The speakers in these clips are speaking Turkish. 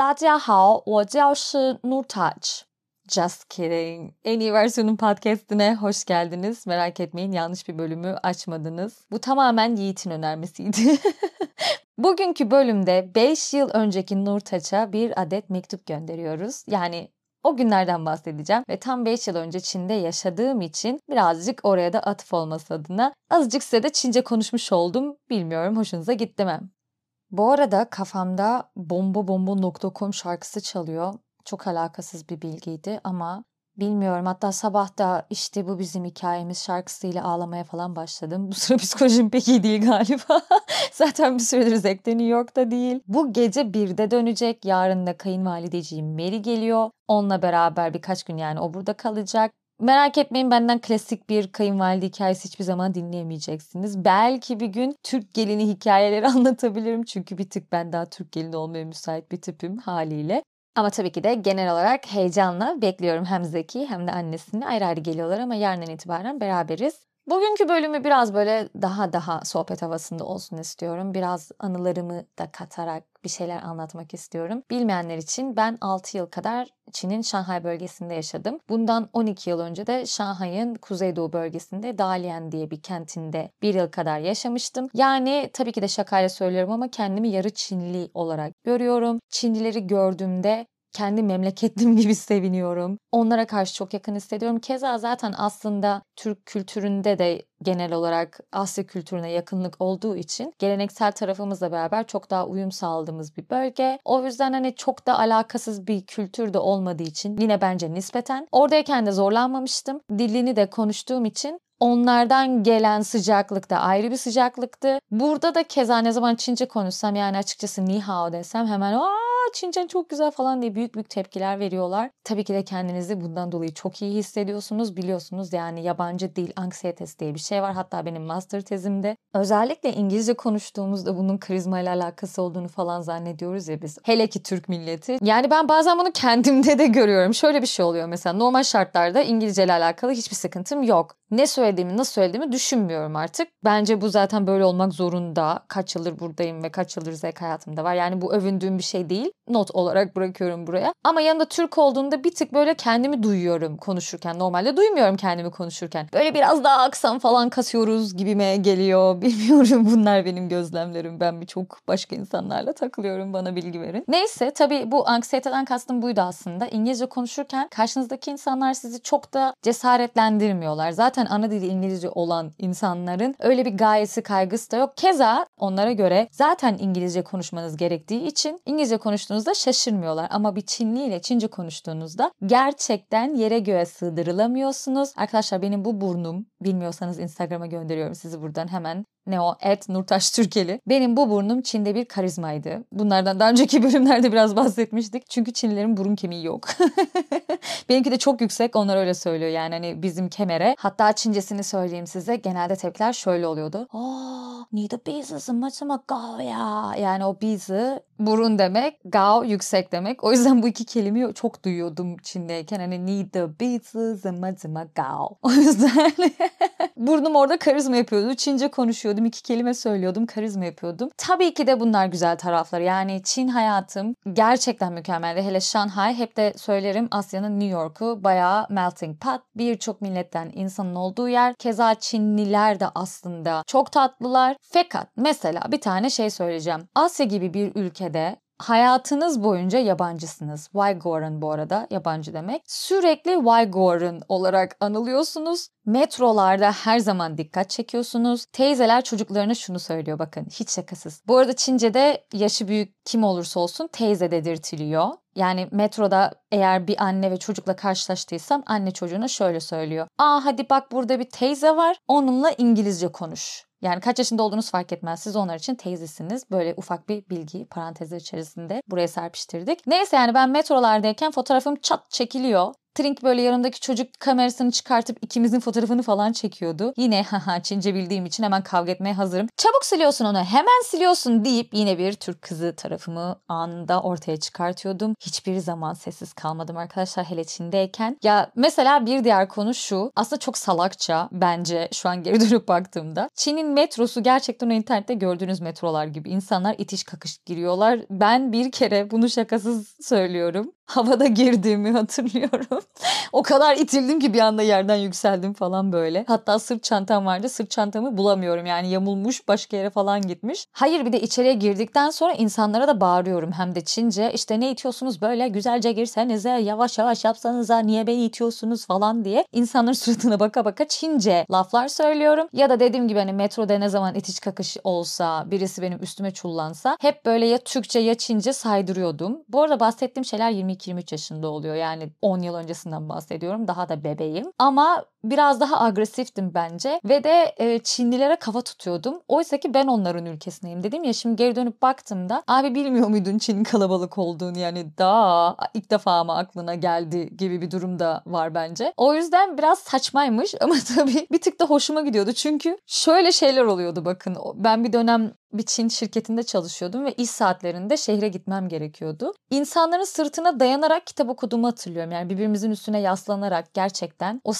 大家好，我叫是 Nurtaç. Just kidding. En iyi versiyonun podcastine hoş geldiniz. Merak etmeyin yanlış bir bölümü açmadınız. Bu tamamen Yiğit'in önermesiydi. Bugünkü bölümde 5 yıl önceki Nurtaç'a bir adet mektup gönderiyoruz. Yani o günlerden bahsedeceğim ve tam 5 yıl önce Çin'de yaşadığım için birazcık oraya da atıf olması adına azıcık size de Çince konuşmuş oldum. Bilmiyorum hoşunuza gitti mi? Bu arada kafamda bombobombo.com şarkısı çalıyor. Çok alakasız bir bilgiydi ama bilmiyorum. Hatta sabah da işte bu bizim hikayemiz şarkısıyla ağlamaya falan başladım. Bu sıra psikolojim pek iyi değil galiba. Zaten bir süredir Zack de New York'ta değil. Bu gece birde dönecek. Yarın da kayınvalideciğim Mary geliyor. Onunla beraber birkaç gün yani o burada kalacak. Merak etmeyin benden klasik bir kayınvalide hikayesi hiçbir zaman dinleyemeyeceksiniz. Belki bir gün Türk gelini hikayeleri anlatabilirim. Çünkü bir tık ben daha Türk gelini olmaya müsait bir tipim haliyle. Ama tabii ki de genel olarak heyecanla bekliyorum hem Zeki hem de annesini ayrı ayrı geliyorlar ama yarından itibaren beraberiz. Bugünkü bölümü biraz böyle daha daha sohbet havasında olsun istiyorum. Biraz anılarımı da katarak bir şeyler anlatmak istiyorum. Bilmeyenler için ben 6 yıl kadar Çin'in Şanghay bölgesinde yaşadım. Bundan 12 yıl önce de Şanghay'ın kuzeydoğu bölgesinde Dalian diye bir kentinde bir yıl kadar yaşamıştım. Yani tabii ki de şakayla söylüyorum ama kendimi yarı Çinli olarak görüyorum. Çinlileri gördüğümde kendi memleketlim gibi seviniyorum. Onlara karşı çok yakın hissediyorum. Keza zaten aslında Türk kültüründe de genel olarak Asya kültürüne yakınlık olduğu için geleneksel tarafımızla beraber çok daha uyum sağladığımız bir bölge. O yüzden hani çok da alakasız bir kültür de olmadığı için yine bence nispeten oradayken de zorlanmamıştım. Dilini de konuştuğum için onlardan gelen sıcaklık da ayrı bir sıcaklıktı. Burada da keza ne zaman Çince konuşsam yani açıkçası ni hao desem hemen aa Çincen çok güzel falan diye büyük büyük tepkiler veriyorlar. Tabii ki de kendinizi bundan dolayı çok iyi hissediyorsunuz. Biliyorsunuz yani yabancı dil anksiyetesi diye bir şey var. Hatta benim master tezimde özellikle İngilizce konuştuğumuzda bunun karizma ile alakası olduğunu falan zannediyoruz ya biz. Hele ki Türk milleti. Yani ben bazen bunu kendimde de görüyorum. Şöyle bir şey oluyor mesela normal şartlarda İngilizce ile alakalı hiçbir sıkıntım yok. Ne söylediğimi, nasıl söylediğimi düşünmüyorum artık. Bence bu zaten böyle olmak zorunda. Kaç yıldır buradayım ve kaç yıldır zek hayatımda var. Yani bu övündüğüm bir şey değil not olarak bırakıyorum buraya. Ama yanında Türk olduğunda bir tık böyle kendimi duyuyorum konuşurken. Normalde duymuyorum kendimi konuşurken. Böyle biraz daha aksan falan kasıyoruz gibime geliyor. Bilmiyorum bunlar benim gözlemlerim. Ben birçok başka insanlarla takılıyorum bana bilgi verin. Neyse tabii bu anksiyeteden kastım buydu aslında. İngilizce konuşurken karşınızdaki insanlar sizi çok da cesaretlendirmiyorlar. Zaten ana dili İngilizce olan insanların öyle bir gayesi kaygısı da yok. Keza onlara göre zaten İngilizce konuşmanız gerektiği için İngilizce konuştuğunuzda şaşırmıyorlar. Ama bir Çinli ile Çince konuştuğunuzda gerçekten yere göğe sığdırılamıyorsunuz. Arkadaşlar benim bu burnum bilmiyorsanız Instagram'a gönderiyorum sizi buradan hemen ne o? Et Nurtaş Türkeli. Benim bu burnum Çin'de bir karizmaydı. Bunlardan daha önceki bölümlerde biraz bahsetmiştik. Çünkü Çinlilerin burun kemiği yok. Benimki de çok yüksek. Onlar öyle söylüyor yani hani bizim kemere. Hatta Çincesini söyleyeyim size. Genelde tepkiler şöyle oluyordu. Oh, need a bizisi maçıma gao ya. Yani o bizi burun demek, gao yüksek demek. O yüzden bu iki kelimeyi çok duyuyordum Çin'deyken. Hani need a bizisi maçıma gao. O yüzden burnum orada karizma yapıyordu. Çince konuşuyordu konuşuyordum. iki kelime söylüyordum. Karizma yapıyordum. Tabii ki de bunlar güzel tarafları. Yani Çin hayatım gerçekten mükemmeldi. Hele Şanghay hep de söylerim Asya'nın New York'u bayağı melting pot. Birçok milletten insanın olduğu yer. Keza Çinliler de aslında çok tatlılar. Fakat mesela bir tane şey söyleyeceğim. Asya gibi bir ülkede hayatınız boyunca yabancısınız. Uyghur'un bu arada yabancı demek. Sürekli Uyghur'un olarak anılıyorsunuz. Metrolarda her zaman dikkat çekiyorsunuz. Teyzeler çocuklarına şunu söylüyor bakın hiç şakasız. Bu arada Çince'de yaşı büyük kim olursa olsun teyze dedirtiliyor. Yani metroda eğer bir anne ve çocukla karşılaştıysam anne çocuğuna şöyle söylüyor. Aa hadi bak burada bir teyze var onunla İngilizce konuş. Yani kaç yaşında olduğunuz fark etmez. Siz onlar için teyzesiniz. Böyle ufak bir bilgi parantezler içerisinde buraya serpiştirdik. Neyse yani ben metrolardayken fotoğrafım çat çekiliyor. Trink böyle yanındaki çocuk kamerasını çıkartıp ikimizin fotoğrafını falan çekiyordu. Yine haha Çince bildiğim için hemen kavga etmeye hazırım. Çabuk siliyorsun onu hemen siliyorsun deyip yine bir Türk kızı tarafımı anında ortaya çıkartıyordum. Hiçbir zaman sessiz kalmadım arkadaşlar hele Çin'deyken. Ya mesela bir diğer konu şu. Aslında çok salakça bence şu an geri dönüp baktığımda. Çin'in metrosu gerçekten o internette gördüğünüz metrolar gibi. İnsanlar itiş kakış giriyorlar. Ben bir kere bunu şakasız söylüyorum havada girdiğimi hatırlıyorum. o kadar itildim ki bir anda yerden yükseldim falan böyle. Hatta sırt çantam vardı. Sırt çantamı bulamıyorum. Yani yamulmuş başka yere falan gitmiş. Hayır bir de içeriye girdikten sonra insanlara da bağırıyorum. Hem de Çince işte ne itiyorsunuz böyle güzelce girsenize yavaş yavaş yapsanıza niye beni itiyorsunuz falan diye. insanların suratına baka baka Çince laflar söylüyorum. Ya da dediğim gibi hani metroda ne zaman itiş kakış olsa birisi benim üstüme çullansa hep böyle ya Türkçe ya Çince saydırıyordum. Bu arada bahsettiğim şeyler 22 22-23 yaşında oluyor. Yani 10 yıl öncesinden bahsediyorum. Daha da bebeğim. Ama biraz daha agresiftim bence ve de e, Çinlilere kafa tutuyordum. Oysa ki ben onların ülkesindeyim dedim ya şimdi geri dönüp baktığımda abi bilmiyor muydun Çin'in kalabalık olduğunu yani daha ilk defa mı aklına geldi gibi bir durum da var bence. O yüzden biraz saçmaymış ama tabii bir tık da hoşuma gidiyordu çünkü şöyle şeyler oluyordu bakın ben bir dönem bir Çin şirketinde çalışıyordum ve iş saatlerinde şehre gitmem gerekiyordu. İnsanların sırtına dayanarak kitap okuduğumu hatırlıyorum. Yani birbirimizin üstüne yaslanarak gerçekten o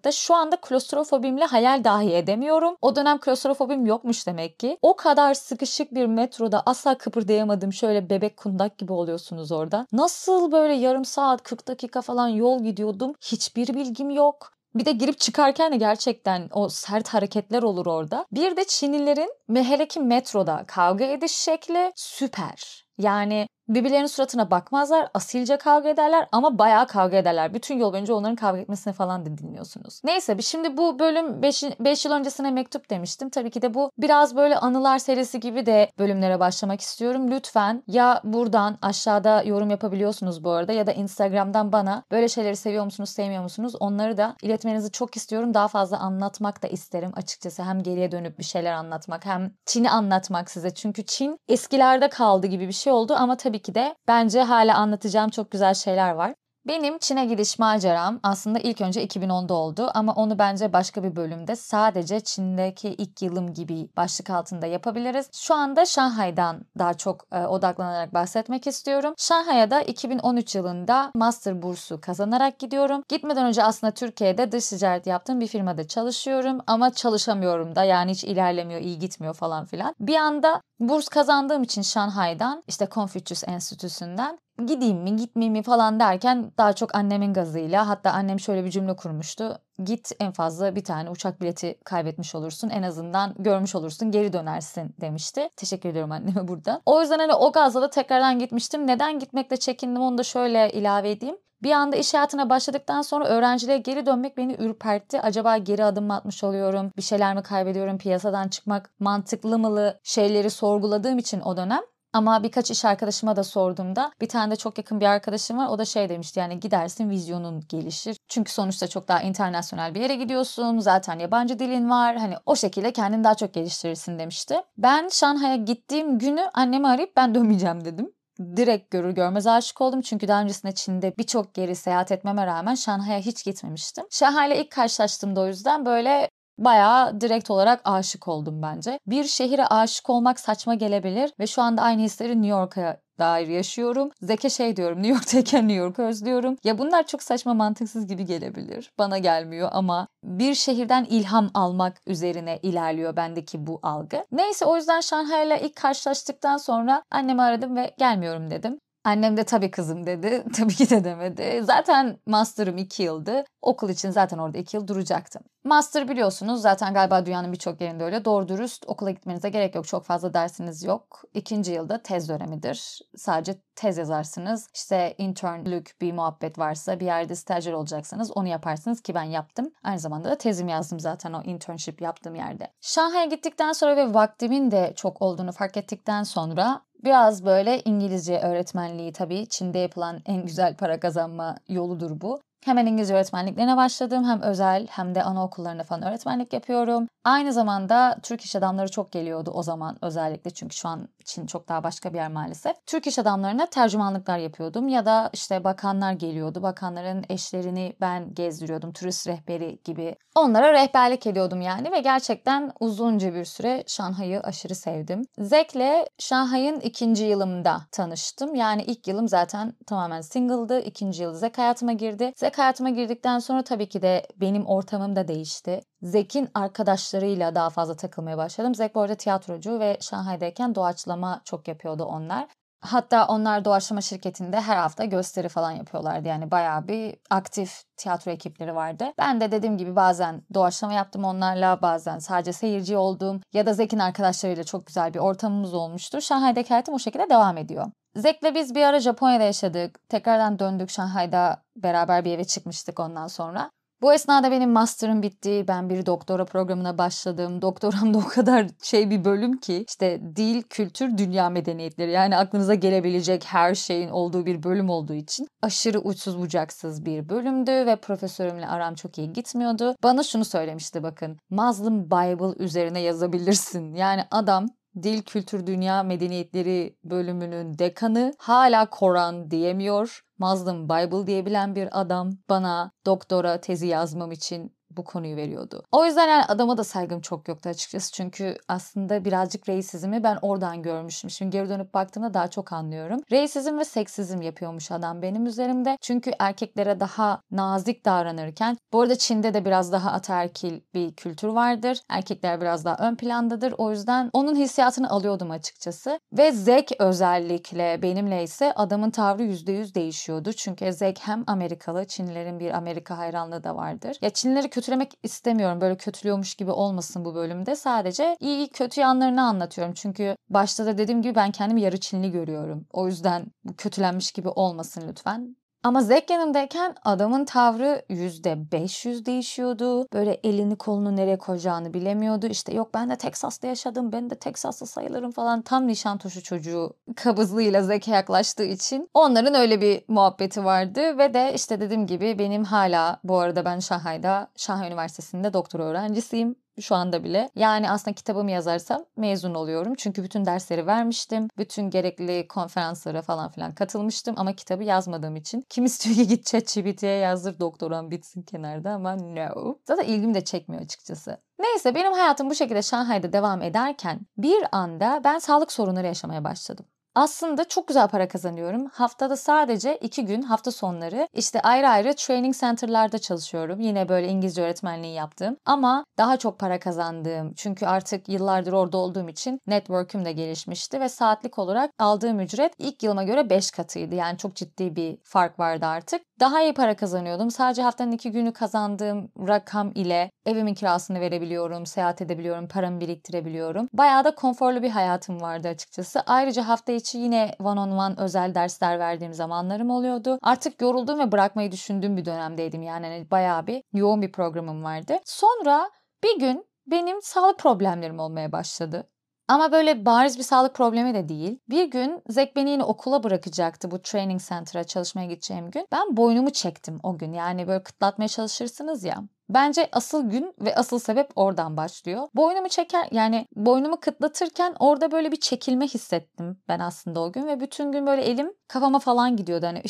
sıkışıklıkta şu anda klostrofobimle hayal dahi edemiyorum. O dönem klostrofobim yokmuş demek ki. O kadar sıkışık bir metroda asla kıpırdayamadım. Şöyle bebek kundak gibi oluyorsunuz orada. Nasıl böyle yarım saat 40 dakika falan yol gidiyordum hiçbir bilgim yok. Bir de girip çıkarken de gerçekten o sert hareketler olur orada. Bir de Çinlilerin hele ki metroda kavga ediş şekli süper. Yani Birbirlerinin suratına bakmazlar, asilce kavga ederler ama bayağı kavga ederler. Bütün yol boyunca onların kavga etmesini falan da dinliyorsunuz. Neyse şimdi bu bölüm 5 yıl öncesine mektup demiştim. Tabii ki de bu biraz böyle anılar serisi gibi de bölümlere başlamak istiyorum. Lütfen ya buradan aşağıda yorum yapabiliyorsunuz bu arada ya da Instagram'dan bana böyle şeyleri seviyor musunuz, sevmiyor musunuz? Onları da iletmenizi çok istiyorum. Daha fazla anlatmak da isterim açıkçası. Hem geriye dönüp bir şeyler anlatmak hem Çin'i anlatmak size. Çünkü Çin eskilerde kaldı gibi bir şey oldu ama tabii ki de bence hala anlatacağım çok güzel şeyler var. Benim Çin'e gidiş maceram aslında ilk önce 2010'da oldu ama onu bence başka bir bölümde sadece Çin'deki ilk yılım gibi başlık altında yapabiliriz. Şu anda Şanghay'dan daha çok e, odaklanarak bahsetmek istiyorum. Şanghay'a da 2013 yılında master bursu kazanarak gidiyorum. Gitmeden önce aslında Türkiye'de dış ticaret yaptığım bir firmada çalışıyorum ama çalışamıyorum da yani hiç ilerlemiyor, iyi gitmiyor falan filan. Bir anda burs kazandığım için Şanghay'dan işte Confucius Enstitüsü'nden gideyim mi gitmeyeyim mi falan derken daha çok annemin gazıyla hatta annem şöyle bir cümle kurmuştu. Git en fazla bir tane uçak bileti kaybetmiş olursun en azından görmüş olursun geri dönersin demişti. Teşekkür ediyorum anneme burada. O yüzden hani o gazla da tekrardan gitmiştim. Neden gitmekle çekindim onu da şöyle ilave edeyim. Bir anda iş hayatına başladıktan sonra öğrenciliğe geri dönmek beni ürpertti. Acaba geri adım mı atmış oluyorum? Bir şeyler mi kaybediyorum? Piyasadan çıkmak mantıklı mı şeyleri sorguladığım için o dönem ama birkaç iş arkadaşıma da sorduğumda bir tane de çok yakın bir arkadaşım var. O da şey demişti yani gidersin vizyonun gelişir. Çünkü sonuçta çok daha internasyonel bir yere gidiyorsun. Zaten yabancı dilin var. Hani o şekilde kendini daha çok geliştirirsin demişti. Ben Şanghay'a gittiğim günü annemi arayıp ben dönmeyeceğim dedim direkt görür görmez aşık oldum. Çünkü daha öncesinde Çin'de birçok yeri seyahat etmeme rağmen Şanghay'a hiç gitmemiştim. Şanghay'la ilk karşılaştığımda o yüzden böyle bayağı direkt olarak aşık oldum bence. Bir şehire aşık olmak saçma gelebilir ve şu anda aynı hisleri New York'a dair yaşıyorum. Zeke şey diyorum New York'tayken New York'u özlüyorum. Ya bunlar çok saçma mantıksız gibi gelebilir. Bana gelmiyor ama bir şehirden ilham almak üzerine ilerliyor bendeki bu algı. Neyse o yüzden Şanghay'la ilk karşılaştıktan sonra annemi aradım ve gelmiyorum dedim. Annem de tabii kızım dedi. Tabii ki de demedi. Zaten master'ım 2 yıldı. Okul için zaten orada 2 yıl duracaktım. Master biliyorsunuz zaten galiba dünyanın birçok yerinde öyle. Doğru dürüst okula gitmenize gerek yok. Çok fazla dersiniz yok. İkinci yılda tez dönemidir. Sadece tez yazarsınız. İşte internlük bir muhabbet varsa bir yerde stajyer olacaksanız onu yaparsınız ki ben yaptım. Aynı zamanda da tezim yazdım zaten o internship yaptığım yerde. Şanghay'a gittikten sonra ve vaktimin de çok olduğunu fark ettikten sonra Biraz böyle İngilizce öğretmenliği tabii Çin'de yapılan en güzel para kazanma yoludur bu. Hemen İngilizce öğretmenliklerine başladım. Hem özel hem de anaokullarında falan öğretmenlik yapıyorum. Aynı zamanda Türk iş adamları çok geliyordu o zaman özellikle çünkü şu an için çok daha başka bir yer maalesef. Türk iş adamlarına tercümanlıklar yapıyordum ya da işte bakanlar geliyordu. Bakanların eşlerini ben gezdiriyordum. Turist rehberi gibi. Onlara rehberlik ediyordum yani ve gerçekten uzunca bir süre Şanghay'ı aşırı sevdim. Zek'le Şanghay'ın ikinci yılımda tanıştım. Yani ilk yılım zaten tamamen single'dı. İkinci yıl Zek hayatıma girdi. Zek hayatıma girdikten sonra tabii ki de benim ortamım da değişti. Zek'in arkadaşlarıyla daha fazla takılmaya başladım. Zek bu arada tiyatrocu ve Şanghay'dayken doğaçlama çok yapıyordu onlar. Hatta onlar doğaçlama şirketinde her hafta gösteri falan yapıyorlardı. Yani bayağı bir aktif tiyatro ekipleri vardı. Ben de dediğim gibi bazen doğaçlama yaptım onlarla, bazen sadece seyirci oldum ya da Zek'in arkadaşlarıyla çok güzel bir ortamımız olmuştur. Şanghay'daki hayatım o şekilde devam ediyor. Zek'le biz bir ara Japonya'da yaşadık. Tekrardan döndük Şanghay'da beraber bir eve çıkmıştık ondan sonra. Bu esnada benim master'ım bitti. Ben bir doktora programına başladım. Doktoram da o kadar şey bir bölüm ki işte dil, kültür, dünya medeniyetleri. Yani aklınıza gelebilecek her şeyin olduğu bir bölüm olduğu için aşırı uçsuz bucaksız bir bölümdü ve profesörümle aram çok iyi gitmiyordu. Bana şunu söylemişti bakın. Muslim Bible üzerine yazabilirsin. Yani adam Dil, Kültür, Dünya Medeniyetleri bölümünün dekanı hala Koran diyemiyor. Muslim Bible diyebilen bir adam bana doktora tezi yazmam için bu konuyu veriyordu. O yüzden yani adama da saygım çok yoktu açıkçası. Çünkü aslında birazcık reisizmi ben oradan görmüşüm. Şimdi geri dönüp baktığımda daha çok anlıyorum. Reisizm ve seksizm yapıyormuş adam benim üzerimde. Çünkü erkeklere daha nazik davranırken bu arada Çin'de de biraz daha ataerkil bir kültür vardır. Erkekler biraz daha ön plandadır. O yüzden onun hissiyatını alıyordum açıkçası. Ve Zek özellikle benimle ise adamın tavrı %100 değişiyordu. Çünkü Zek hem Amerikalı, Çinlilerin bir Amerika hayranlığı da vardır. Ya Çinlileri kötülemek istemiyorum. Böyle kötülüyormuş gibi olmasın bu bölümde. Sadece iyi kötü yanlarını anlatıyorum. Çünkü başta da dediğim gibi ben kendimi yarı Çinli görüyorum. O yüzden bu kötülenmiş gibi olmasın lütfen. Ama Zack yanımdayken adamın tavrı %500 değişiyordu. Böyle elini kolunu nereye koyacağını bilemiyordu. İşte yok ben de Teksas'ta yaşadım, ben de Teksas'ta sayılırım falan. Tam nişan tuşu çocuğu kabızlığıyla Zack'e yaklaştığı için onların öyle bir muhabbeti vardı. Ve de işte dediğim gibi benim hala bu arada ben Şanghay'da, Şanghay Üniversitesi'nde doktora öğrencisiyim şu anda bile. Yani aslında kitabımı yazarsam mezun oluyorum. Çünkü bütün dersleri vermiştim. Bütün gerekli konferanslara falan filan katılmıştım. Ama kitabı yazmadığım için. Kim istiyor ki git ChatGPT'ye yazdır doktoran bitsin kenarda ama no. Zaten ilgimi de çekmiyor açıkçası. Neyse benim hayatım bu şekilde Şanghay'da devam ederken bir anda ben sağlık sorunları yaşamaya başladım. Aslında çok güzel para kazanıyorum. Haftada sadece iki gün hafta sonları işte ayrı ayrı training center'larda çalışıyorum. Yine böyle İngilizce öğretmenliği yaptığım ama daha çok para kazandığım çünkü artık yıllardır orada olduğum için network'üm de gelişmişti ve saatlik olarak aldığım ücret ilk yılıma göre 5 katıydı. Yani çok ciddi bir fark vardı artık. Daha iyi para kazanıyordum. Sadece haftanın iki günü kazandığım rakam ile evimin kirasını verebiliyorum, seyahat edebiliyorum, paramı biriktirebiliyorum. Bayağı da konforlu bir hayatım vardı açıkçası. Ayrıca hafta içi yine one on one özel dersler verdiğim zamanlarım oluyordu. Artık yoruldum ve bırakmayı düşündüğüm bir dönemdeydim. Yani hani bayağı bir yoğun bir programım vardı. Sonra bir gün benim sağlık problemlerim olmaya başladı. Ama böyle bariz bir sağlık problemi de değil. Bir gün Zek beni yine okula bırakacaktı bu training center'a çalışmaya gideceğim gün. Ben boynumu çektim o gün. Yani böyle kıtlatmaya çalışırsınız ya. Bence asıl gün ve asıl sebep oradan başlıyor. Boynumu çeker yani boynumu kıtlatırken orada böyle bir çekilme hissettim ben aslında o gün ve bütün gün böyle elim kafama falan gidiyordu hani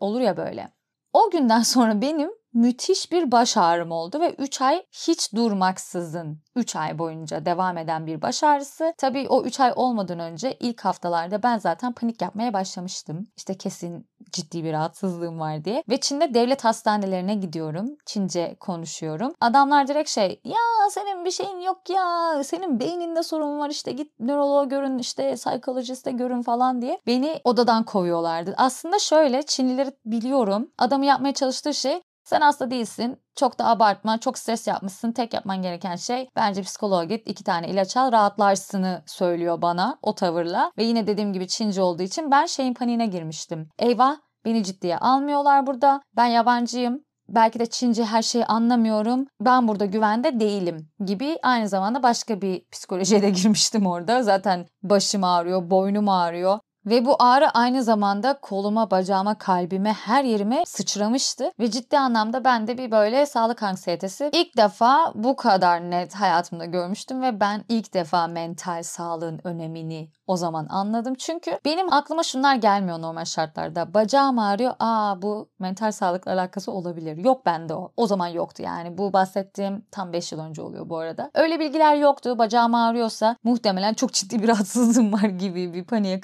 olur ya böyle. O günden sonra benim müthiş bir baş ağrım oldu ve 3 ay hiç durmaksızın 3 ay boyunca devam eden bir baş ağrısı. Tabii o 3 ay olmadan önce ilk haftalarda ben zaten panik yapmaya başlamıştım. İşte kesin ciddi bir rahatsızlığım var diye. Ve Çin'de devlet hastanelerine gidiyorum. Çince konuşuyorum. Adamlar direkt şey ya senin bir şeyin yok ya senin beyninde sorun var işte git nöroloğa görün işte psikolojiste görün falan diye beni odadan kovuyorlardı. Aslında şöyle Çinlileri biliyorum. Adamı yapmaya çalıştığı şey sen hasta değilsin. Çok da abartma. Çok stres yapmışsın. Tek yapman gereken şey bence psikoloğa git. iki tane ilaç al. Rahatlarsını söylüyor bana o tavırla. Ve yine dediğim gibi Çince olduğu için ben şeyin paniğine girmiştim. Eyvah beni ciddiye almıyorlar burada. Ben yabancıyım belki de Çince her şeyi anlamıyorum. Ben burada güvende değilim gibi aynı zamanda başka bir psikolojiye de girmiştim orada. Zaten başım ağrıyor, boynum ağrıyor. Ve bu ağrı aynı zamanda koluma, bacağıma, kalbime, her yerime sıçramıştı. Ve ciddi anlamda ben de bir böyle sağlık anksiyetesi ilk defa bu kadar net hayatımda görmüştüm ve ben ilk defa mental sağlığın önemini o zaman anladım. Çünkü benim aklıma şunlar gelmiyor normal şartlarda. Bacağım ağrıyor. Aa bu mental sağlıkla alakası olabilir. Yok bende o. O zaman yoktu yani. Bu bahsettiğim tam 5 yıl önce oluyor bu arada. Öyle bilgiler yoktu. Bacağım ağrıyorsa muhtemelen çok ciddi bir rahatsızlığım var gibi bir paniğe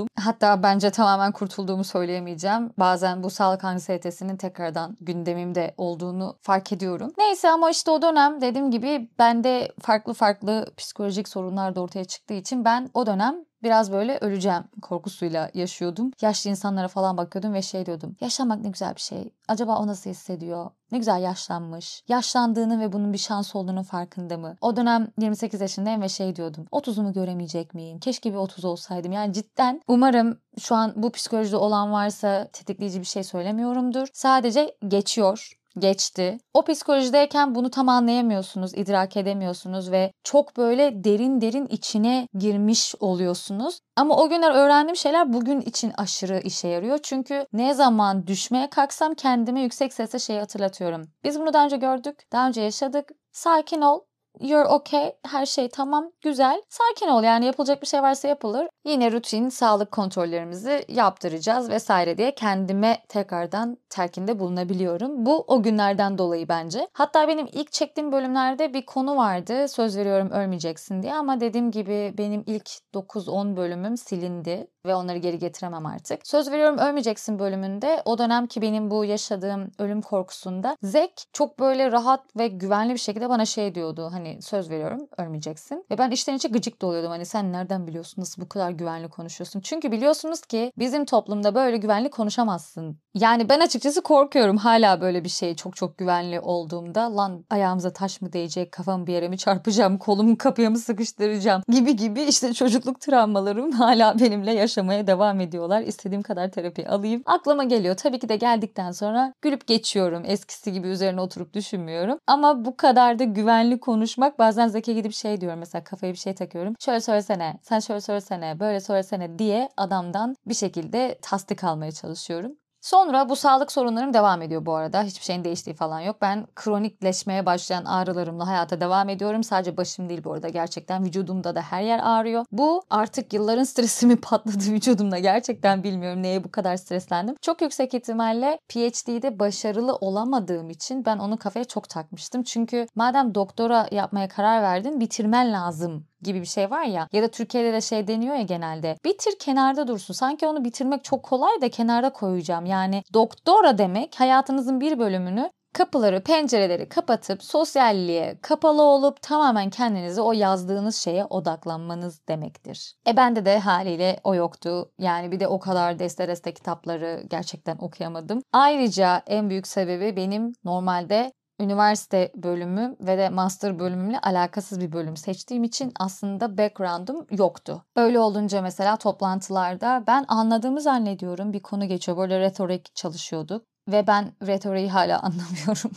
kapılıyordum. Hatta bence tamamen kurtulduğumu söyleyemeyeceğim. Bazen bu sağlık anksiyetesinin tekrardan gündemimde olduğunu fark ediyorum. Neyse ama işte o dönem dediğim gibi bende farklı farklı psikolojik sorunlar da ortaya çıktığı için ben o dönem biraz böyle öleceğim korkusuyla yaşıyordum. Yaşlı insanlara falan bakıyordum ve şey diyordum. Yaşlanmak ne güzel bir şey. Acaba o nasıl hissediyor? Ne güzel yaşlanmış. Yaşlandığını ve bunun bir şans olduğunu farkında mı? O dönem 28 yaşındayım ve şey diyordum. 30'umu göremeyecek miyim? Keşke bir 30 olsaydım. Yani cidden umarım şu an bu psikolojide olan varsa tetikleyici bir şey söylemiyorumdur. Sadece geçiyor geçti. O psikolojideyken bunu tam anlayamıyorsunuz, idrak edemiyorsunuz ve çok böyle derin derin içine girmiş oluyorsunuz. Ama o günler öğrendiğim şeyler bugün için aşırı işe yarıyor. Çünkü ne zaman düşmeye kalksam kendime yüksek sesle şeyi hatırlatıyorum. Biz bunu daha önce gördük, daha önce yaşadık. Sakin ol, You're okay. Her şey tamam. Güzel. Sakin ol. Yani yapılacak bir şey varsa yapılır. Yine rutin sağlık kontrollerimizi yaptıracağız vesaire diye kendime tekrardan telkinde bulunabiliyorum. Bu o günlerden dolayı bence. Hatta benim ilk çektiğim bölümlerde bir konu vardı. Söz veriyorum ölmeyeceksin diye ama dediğim gibi benim ilk 9-10 bölümüm silindi ve onları geri getiremem artık. Söz veriyorum ölmeyeceksin bölümünde o dönemki benim bu yaşadığım ölüm korkusunda Zek çok böyle rahat ve güvenli bir şekilde bana şey diyordu hani söz veriyorum ölmeyeceksin. Ve ben içten içe gıcık doluyordum hani sen nereden biliyorsun nasıl bu kadar güvenli konuşuyorsun. Çünkü biliyorsunuz ki bizim toplumda böyle güvenli konuşamazsın. Yani ben açıkçası korkuyorum hala böyle bir şey çok çok güvenli olduğumda lan ayağımıza taş mı değecek kafamı bir yere mi çarpacağım kolumu kapıya mı sıkıştıracağım gibi gibi işte çocukluk travmalarım hala benimle yaşıyor yaşamaya devam ediyorlar. İstediğim kadar terapi alayım. Aklıma geliyor. Tabii ki de geldikten sonra gülüp geçiyorum. Eskisi gibi üzerine oturup düşünmüyorum. Ama bu kadar da güvenli konuşmak bazen Zeki gidip şey diyorum mesela kafaya bir şey takıyorum. Şöyle söylesene, sen şöyle söylesene, böyle söylesene diye adamdan bir şekilde tasdik almaya çalışıyorum. Sonra bu sağlık sorunlarım devam ediyor bu arada. Hiçbir şeyin değiştiği falan yok. Ben kronikleşmeye başlayan ağrılarımla hayata devam ediyorum. Sadece başım değil bu arada. Gerçekten vücudumda da her yer ağrıyor. Bu artık yılların stresi mi patladı vücudumda gerçekten bilmiyorum neye bu kadar streslendim. Çok yüksek ihtimalle PhD'de başarılı olamadığım için ben onu kafaya çok takmıştım. Çünkü madem doktora yapmaya karar verdin bitirmen lazım gibi bir şey var ya. Ya da Türkiye'de de şey deniyor ya genelde. Bitir kenarda dursun. Sanki onu bitirmek çok kolay da kenarda koyacağım. Yani doktora demek hayatınızın bir bölümünü kapıları, pencereleri kapatıp sosyalliğe kapalı olup tamamen kendinizi o yazdığınız şeye odaklanmanız demektir. E bende de haliyle o yoktu. Yani bir de o kadar deste deste kitapları gerçekten okuyamadım. Ayrıca en büyük sebebi benim normalde üniversite bölümü ve de master bölümümle alakasız bir bölüm seçtiğim için aslında background'um yoktu. Öyle olunca mesela toplantılarda ben anladığımı zannediyorum bir konu geçiyor. Böyle retorik çalışıyorduk ve ben retoriği hala anlamıyorum.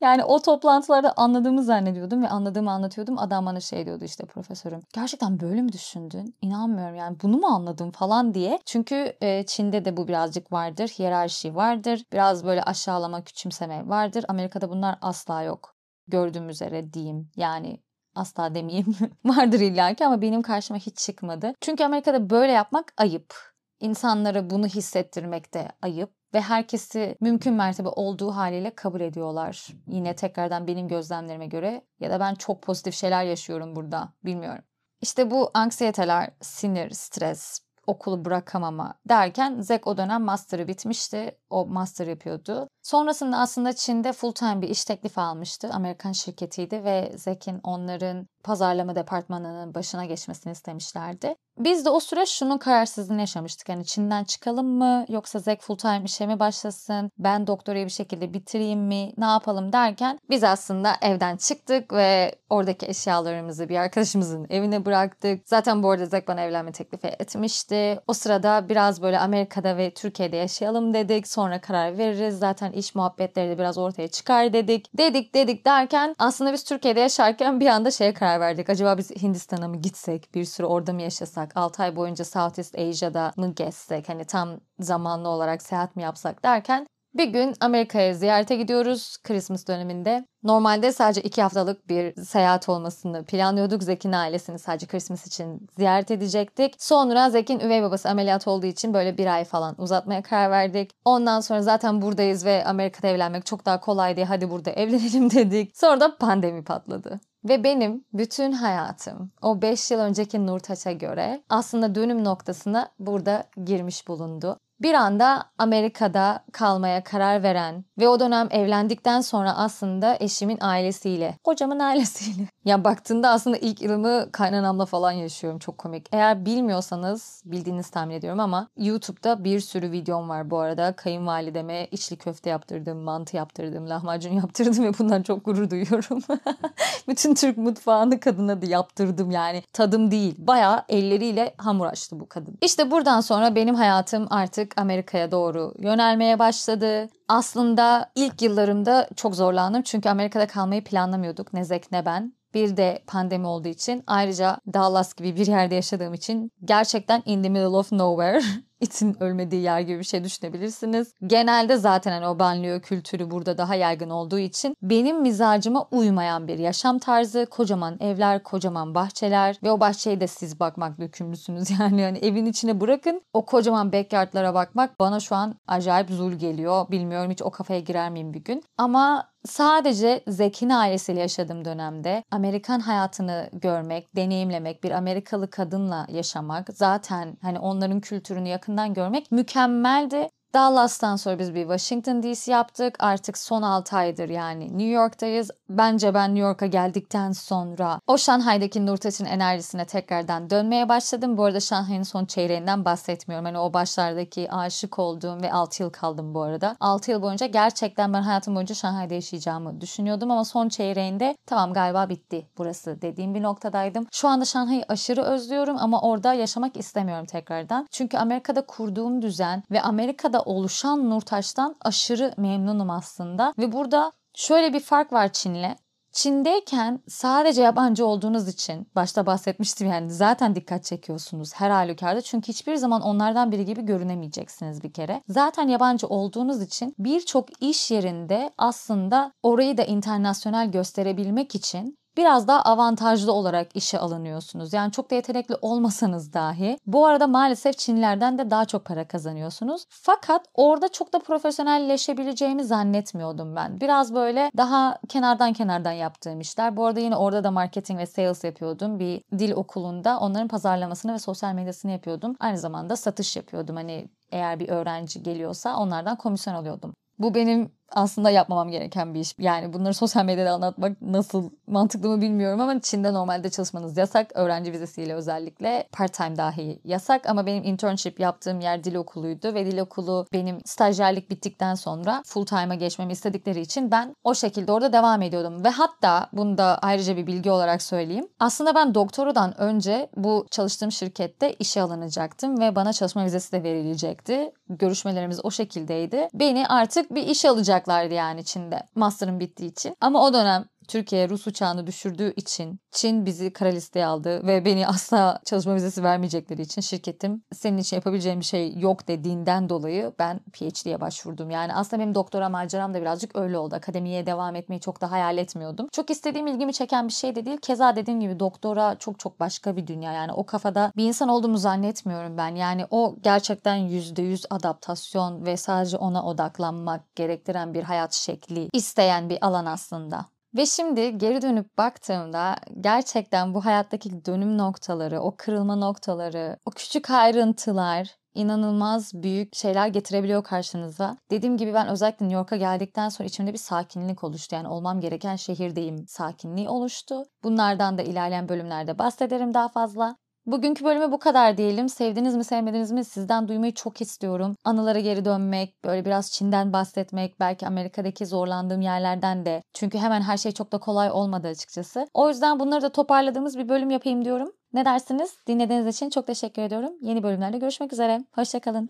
yani o toplantılarda anladığımı zannediyordum ve anladığımı anlatıyordum. Adam bana şey diyordu işte profesörüm. Gerçekten böyle mi düşündün? İnanmıyorum yani bunu mu anladım falan diye. Çünkü e, Çin'de de bu birazcık vardır. Hiyerarşi vardır. Biraz böyle aşağılama, küçümseme vardır. Amerika'da bunlar asla yok. Gördüğüm üzere diyeyim. Yani asla demeyeyim. vardır illaki ama benim karşıma hiç çıkmadı. Çünkü Amerika'da böyle yapmak ayıp. İnsanlara bunu hissettirmek de ayıp ve herkesi mümkün mertebe olduğu haliyle kabul ediyorlar. Yine tekrardan benim gözlemlerime göre ya da ben çok pozitif şeyler yaşıyorum burada bilmiyorum. İşte bu anksiyeteler, sinir, stres, okulu bırakamama derken Zek o dönem master'ı bitmişti. O master yapıyordu. Sonrasında aslında Çin'de full time bir iş teklifi almıştı. Amerikan şirketiydi ve Zek'in onların pazarlama departmanının başına geçmesini istemişlerdi. Biz de o süreç şunun kararsızlığını yaşamıştık. Yani Çin'den çıkalım mı yoksa Zek full time işe mi başlasın? Ben doktorayı bir şekilde bitireyim mi? Ne yapalım derken biz aslında evden çıktık ve oradaki eşyalarımızı bir arkadaşımızın evine bıraktık. Zaten bu arada Zek bana evlenme teklifi etmişti. O sırada biraz böyle Amerika'da ve Türkiye'de yaşayalım dedik. Sonra karar veririz. Zaten iş muhabbetleri de biraz ortaya çıkar dedik. Dedik dedik derken aslında biz Türkiye'de yaşarken bir anda şeye karar karar verdik. Acaba biz Hindistan'a mı gitsek? Bir süre orada mı yaşasak? 6 ay boyunca Southeast Asia'da mı gezsek? Hani tam zamanlı olarak seyahat mi yapsak derken bir gün Amerika'ya ziyarete gidiyoruz Christmas döneminde. Normalde sadece iki haftalık bir seyahat olmasını planlıyorduk. Zek'in ailesini sadece Christmas için ziyaret edecektik. Sonra Zek'in üvey babası ameliyat olduğu için böyle bir ay falan uzatmaya karar verdik. Ondan sonra zaten buradayız ve Amerika'da evlenmek çok daha kolay diye hadi burada evlenelim dedik. Sonra da pandemi patladı. Ve benim bütün hayatım o 5 yıl önceki Nurtaç'a göre aslında dönüm noktasına burada girmiş bulundu bir anda Amerika'da kalmaya karar veren ve o dönem evlendikten sonra aslında eşimin ailesiyle, kocamın ailesiyle. Ya baktığında aslında ilk yılımı kaynanamla falan yaşıyorum. Çok komik. Eğer bilmiyorsanız bildiğiniz tahmin ediyorum ama YouTube'da bir sürü videom var bu arada. Kayınvalideme içli köfte yaptırdım, mantı yaptırdım, lahmacun yaptırdım ve bundan çok gurur duyuyorum. Bütün Türk mutfağını kadına da yaptırdım yani. Tadım değil. Bayağı elleriyle hamur açtı bu kadın. İşte buradan sonra benim hayatım artık artık Amerika'ya doğru yönelmeye başladı. Aslında ilk yıllarımda çok zorlandım çünkü Amerika'da kalmayı planlamıyorduk ne Zek ne ben. Bir de pandemi olduğu için ayrıca Dallas gibi bir yerde yaşadığım için gerçekten in the middle of nowhere itin ölmediği yer gibi bir şey düşünebilirsiniz. Genelde zaten hani o banliyö kültürü burada daha yaygın olduğu için benim mizacıma uymayan bir yaşam tarzı, kocaman evler, kocaman bahçeler ve o bahçeye de siz bakmak yükümlüsünüz. Yani yani evin içine bırakın o kocaman backyardlara bakmak bana şu an acayip zul geliyor. Bilmiyorum hiç o kafaya girer miyim bir gün. Ama sadece Zekin ailesiyle yaşadığım dönemde Amerikan hayatını görmek, deneyimlemek, bir Amerikalı kadınla yaşamak, zaten hani onların kültürünü yakın yakından görmek mükemmeldi. Dallas'tan sonra biz bir Washington DC yaptık. Artık son 6 aydır yani New York'tayız. Bence ben New York'a geldikten sonra o Şanghay'daki Nurtaç'ın enerjisine tekrardan dönmeye başladım. Bu arada Şanghay'ın son çeyreğinden bahsetmiyorum. Hani o başlardaki aşık olduğum ve 6 yıl kaldım bu arada. 6 yıl boyunca gerçekten ben hayatım boyunca Şanghay'da yaşayacağımı düşünüyordum ama son çeyreğinde tamam galiba bitti burası dediğim bir noktadaydım. Şu anda Şanghay'ı aşırı özlüyorum ama orada yaşamak istemiyorum tekrardan. Çünkü Amerika'da kurduğum düzen ve Amerika'da oluşan Nurtaş'tan aşırı memnunum aslında. Ve burada şöyle bir fark var Çin'le. Çin'deyken sadece yabancı olduğunuz için başta bahsetmiştim yani zaten dikkat çekiyorsunuz her halükarda çünkü hiçbir zaman onlardan biri gibi görünemeyeceksiniz bir kere. Zaten yabancı olduğunuz için birçok iş yerinde aslında orayı da internasyonel gösterebilmek için biraz daha avantajlı olarak işe alınıyorsunuz. Yani çok da yetenekli olmasanız dahi. Bu arada maalesef Çinlilerden de daha çok para kazanıyorsunuz. Fakat orada çok da profesyonelleşebileceğimi zannetmiyordum ben. Biraz böyle daha kenardan kenardan yaptığım işler. Bu arada yine orada da marketing ve sales yapıyordum. Bir dil okulunda onların pazarlamasını ve sosyal medyasını yapıyordum. Aynı zamanda satış yapıyordum. Hani eğer bir öğrenci geliyorsa onlardan komisyon alıyordum. Bu benim aslında yapmamam gereken bir iş. Yani bunları sosyal medyada anlatmak nasıl mantıklı mı bilmiyorum ama Çin'de normalde çalışmanız yasak. Öğrenci vizesiyle özellikle part time dahi yasak ama benim internship yaptığım yer dil okuluydu ve dil okulu benim stajyerlik bittikten sonra full time'a geçmemi istedikleri için ben o şekilde orada devam ediyordum. Ve hatta bunu da ayrıca bir bilgi olarak söyleyeyim. Aslında ben doktoradan önce bu çalıştığım şirkette işe alınacaktım ve bana çalışma vizesi de verilecekti. Görüşmelerimiz o şekildeydi. Beni artık bir iş alacak yapacaklardı yani Çin'de master'ın bittiği için. Ama o dönem Türkiye Rus uçağını düşürdüğü için Çin bizi kara listeye aldı ve beni asla çalışma vizesi vermeyecekleri için şirketim senin için yapabileceğim bir şey yok dediğinden dolayı ben PhD'ye başvurdum. Yani aslında benim doktora maceram da birazcık öyle oldu. Akademiye devam etmeyi çok da hayal etmiyordum. Çok istediğim ilgimi çeken bir şey de değil. Keza dediğim gibi doktora çok çok başka bir dünya. Yani o kafada bir insan olduğumu zannetmiyorum ben. Yani o gerçekten %100 adaptasyon ve sadece ona odaklanmak gerektiren bir hayat şekli isteyen bir alan aslında. Ve şimdi geri dönüp baktığımda gerçekten bu hayattaki dönüm noktaları, o kırılma noktaları, o küçük ayrıntılar inanılmaz büyük şeyler getirebiliyor karşınıza. Dediğim gibi ben özellikle New York'a geldikten sonra içimde bir sakinlik oluştu. Yani olmam gereken şehirdeyim sakinliği oluştu. Bunlardan da ilerleyen bölümlerde bahsederim daha fazla. Bugünkü bölümü bu kadar diyelim. Sevdiniz mi sevmediniz mi sizden duymayı çok istiyorum. Anılara geri dönmek, böyle biraz Çin'den bahsetmek, belki Amerika'daki zorlandığım yerlerden de. Çünkü hemen her şey çok da kolay olmadı açıkçası. O yüzden bunları da toparladığımız bir bölüm yapayım diyorum. Ne dersiniz? Dinlediğiniz için çok teşekkür ediyorum. Yeni bölümlerde görüşmek üzere. Hoşçakalın.